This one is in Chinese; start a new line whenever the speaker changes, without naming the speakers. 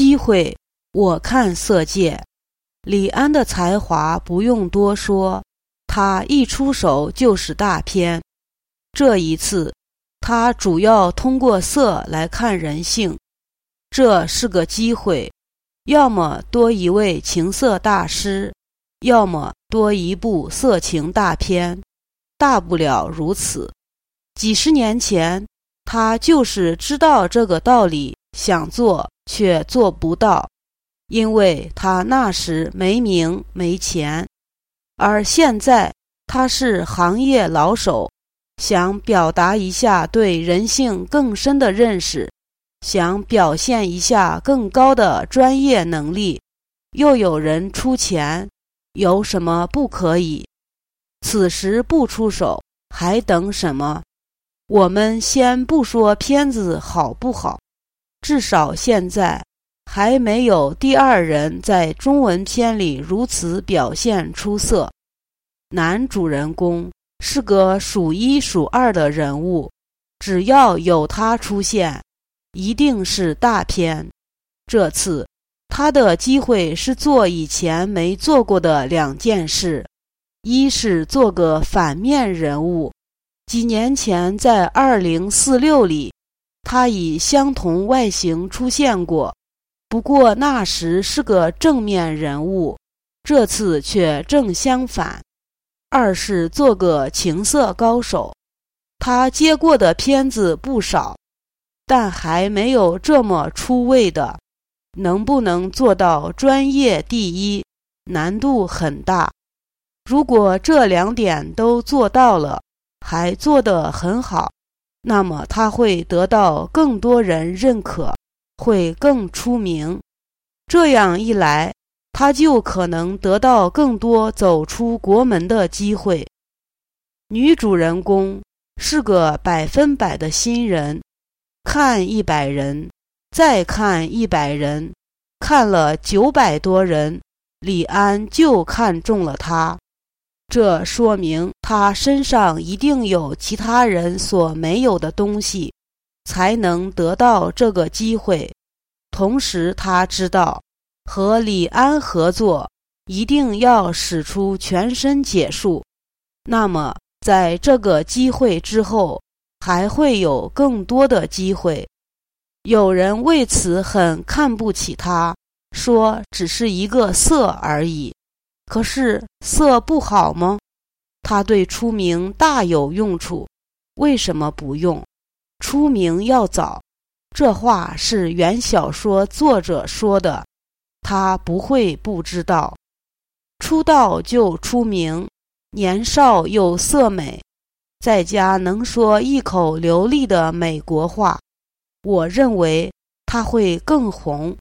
机会，我看色戒。李安的才华不用多说，他一出手就是大片。这一次，他主要通过色来看人性，这是个机会。要么多一位情色大师，要么多一部色情大片，大不了如此。几十年前，他就是知道这个道理，想做却做不到，因为他那时没名没钱。而现在，他是行业老手。想表达一下对人性更深的认识，想表现一下更高的专业能力，又有人出钱，有什么不可以？此时不出手，还等什么？我们先不说片子好不好，至少现在还没有第二人在中文片里如此表现出色。男主人公。是个数一数二的人物，只要有他出现，一定是大片。这次他的机会是做以前没做过的两件事：一是做个反面人物。几年前在《二零四六》里，他以相同外形出现过，不过那时是个正面人物，这次却正相反。二是做个情色高手，他接过的片子不少，但还没有这么出位的。能不能做到专业第一，难度很大。如果这两点都做到了，还做得很好，那么他会得到更多人认可，会更出名。这样一来。他就可能得到更多走出国门的机会。女主人公是个百分百的新人，看一百人，再看一百人，看了九百多人，李安就看中了她。这说明他身上一定有其他人所没有的东西，才能得到这个机会。同时，他知道。和李安合作，一定要使出全身解数。那么，在这个机会之后，还会有更多的机会。有人为此很看不起他，说只是一个色而已。可是色不好吗？他对出名大有用处。为什么不用？出名要早。这话是原小说作者说的。他不会不知道，出道就出名，年少又色美，在家能说一口流利的美国话，我认为他会更红。